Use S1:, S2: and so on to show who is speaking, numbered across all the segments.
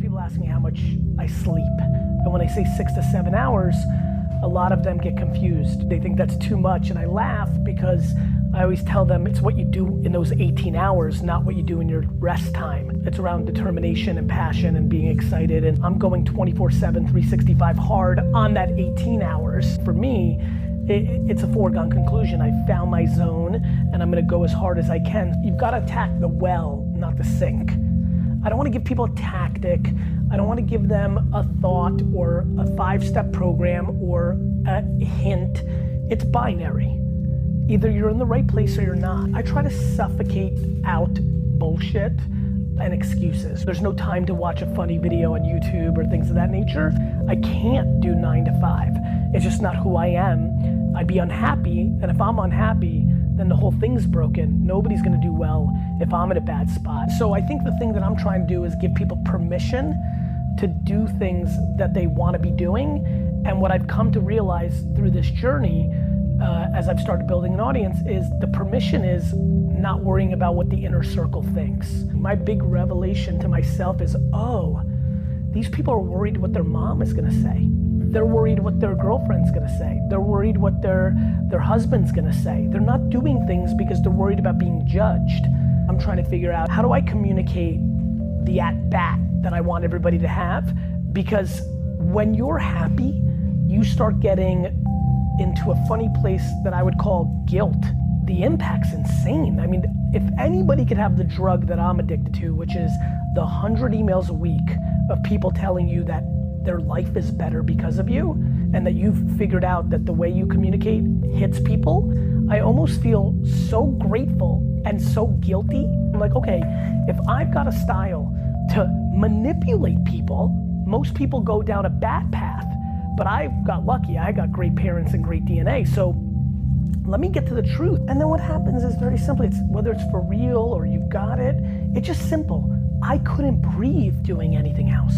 S1: of people ask me how much I sleep. And when I say six to seven hours, a lot of them get confused. They think that's too much. And I laugh because I always tell them it's what you do in those 18 hours, not what you do in your rest time. It's around determination and passion and being excited. And I'm going 24 7, 365 hard on that 18 hours. For me, it, it's a foregone conclusion. I found my zone and I'm gonna go as hard as I can. You've gotta attack the well, not the sink. I don't wanna give people a tactic. I don't wanna give them a thought or a five step program or a hint. It's binary. Either you're in the right place or you're not. I try to suffocate out bullshit and excuses. There's no time to watch a funny video on YouTube or things of that nature. I can't do nine to five. It's just not who I am. I'd be unhappy, and if I'm unhappy, then the whole thing's broken. Nobody's gonna do well if I'm in a bad spot. So I think the thing that I'm trying to do is give people permission to do things that they wanna be doing. And what I've come to realize through this journey uh, as I've started building an audience is the permission is not worrying about what the inner circle thinks. My big revelation to myself is, oh, these people are worried what their mom is gonna say. They're worried what their girlfriend's gonna say. They're worried what their their husband's gonna say. They're not doing things because they're worried about being judged. I'm trying to figure out how do I communicate the at bat that I want everybody to have because when you're happy, you start getting into a funny place that I would call guilt. The impact's insane. I mean, if anybody could have the drug that I'm addicted to, which is the 100 emails a week of people telling you that their life is better because of you and that you've figured out that the way you communicate hits people, I almost feel so grateful and so guilty. I'm like, okay, if I've got a style to manipulate people, most people go down a bad path. But I got lucky. I got great parents and great DNA. So let me get to the truth. And then what happens is very simple. It's whether it's for real or you've got it, it's just simple. I couldn't breathe doing anything else.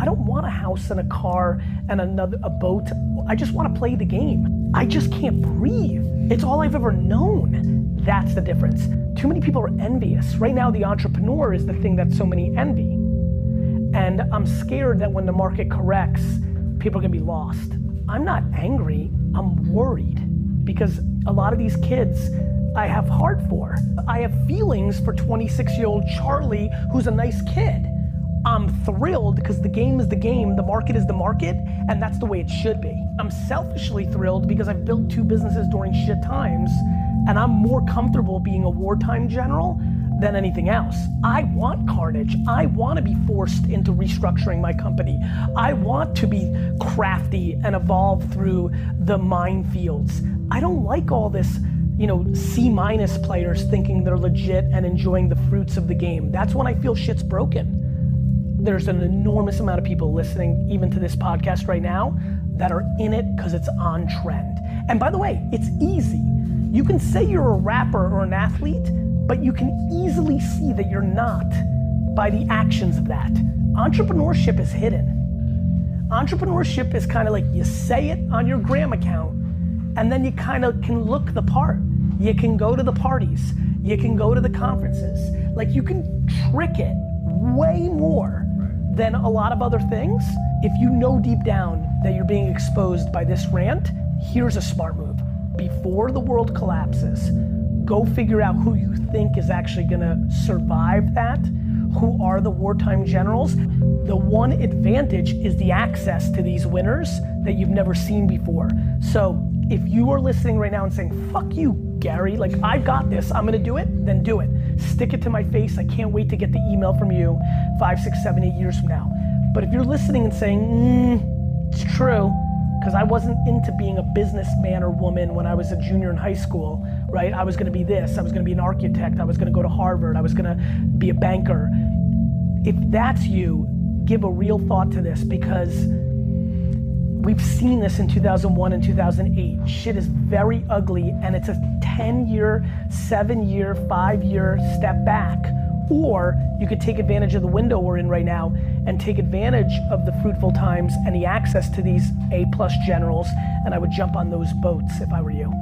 S1: I don't want a house and a car and another a boat. I just want to play the game. I just can't breathe. It's all I've ever known. That's the difference. Too many people are envious. Right now the entrepreneur is the thing that so many envy. And I'm scared that when the market corrects, people are gonna be lost. I'm not angry, I'm worried because a lot of these kids I have heart for. I have feelings for 26 year old Charlie who's a nice kid. I'm thrilled because the game is the game, the market is the market, and that's the way it should be. I'm selfishly thrilled because I've built two businesses during shit times, and I'm more comfortable being a wartime general than anything else. I want carnage. I want to be forced into restructuring my company. I want to be crafty and evolve through the minefields. I don't like all this, you know, C minus players thinking they're legit and enjoying the fruits of the game. That's when I feel shit's broken. There's an enormous amount of people listening, even to this podcast right now, that are in it because it's on trend. And by the way, it's easy. You can say you're a rapper or an athlete but you can easily see that you're not by the actions of that. Entrepreneurship is hidden. Entrepreneurship is kind of like you say it on your gram account and then you kind of can look the part. You can go to the parties, you can go to the conferences. Like you can trick it way more than a lot of other things. If you know deep down that you're being exposed by this rant, here's a smart move. Before the world collapses, go figure out who you think is actually gonna survive that. Who are the wartime generals? The one advantage is the access to these winners that you've never seen before. So if you are listening right now and saying, fuck you, Gary, like I've got this, I'm gonna do it, then do it. Stick it to my face. I can't wait to get the email from you five, six, seven, eight years from now. But if you're listening and saying, mm, it's true, because I wasn't into being a businessman or woman when I was a junior in high school, right? I was gonna be this, I was gonna be an architect, I was gonna go to Harvard, I was gonna be a banker. If that's you, give a real thought to this because we've seen this in 2001 and 2008. Shit is very ugly and it's a 10 year, seven year, five year step back or you could take advantage of the window we're in right now and take advantage of the fruitful times and the access to these A plus generals, and I would jump on those boats if I were you.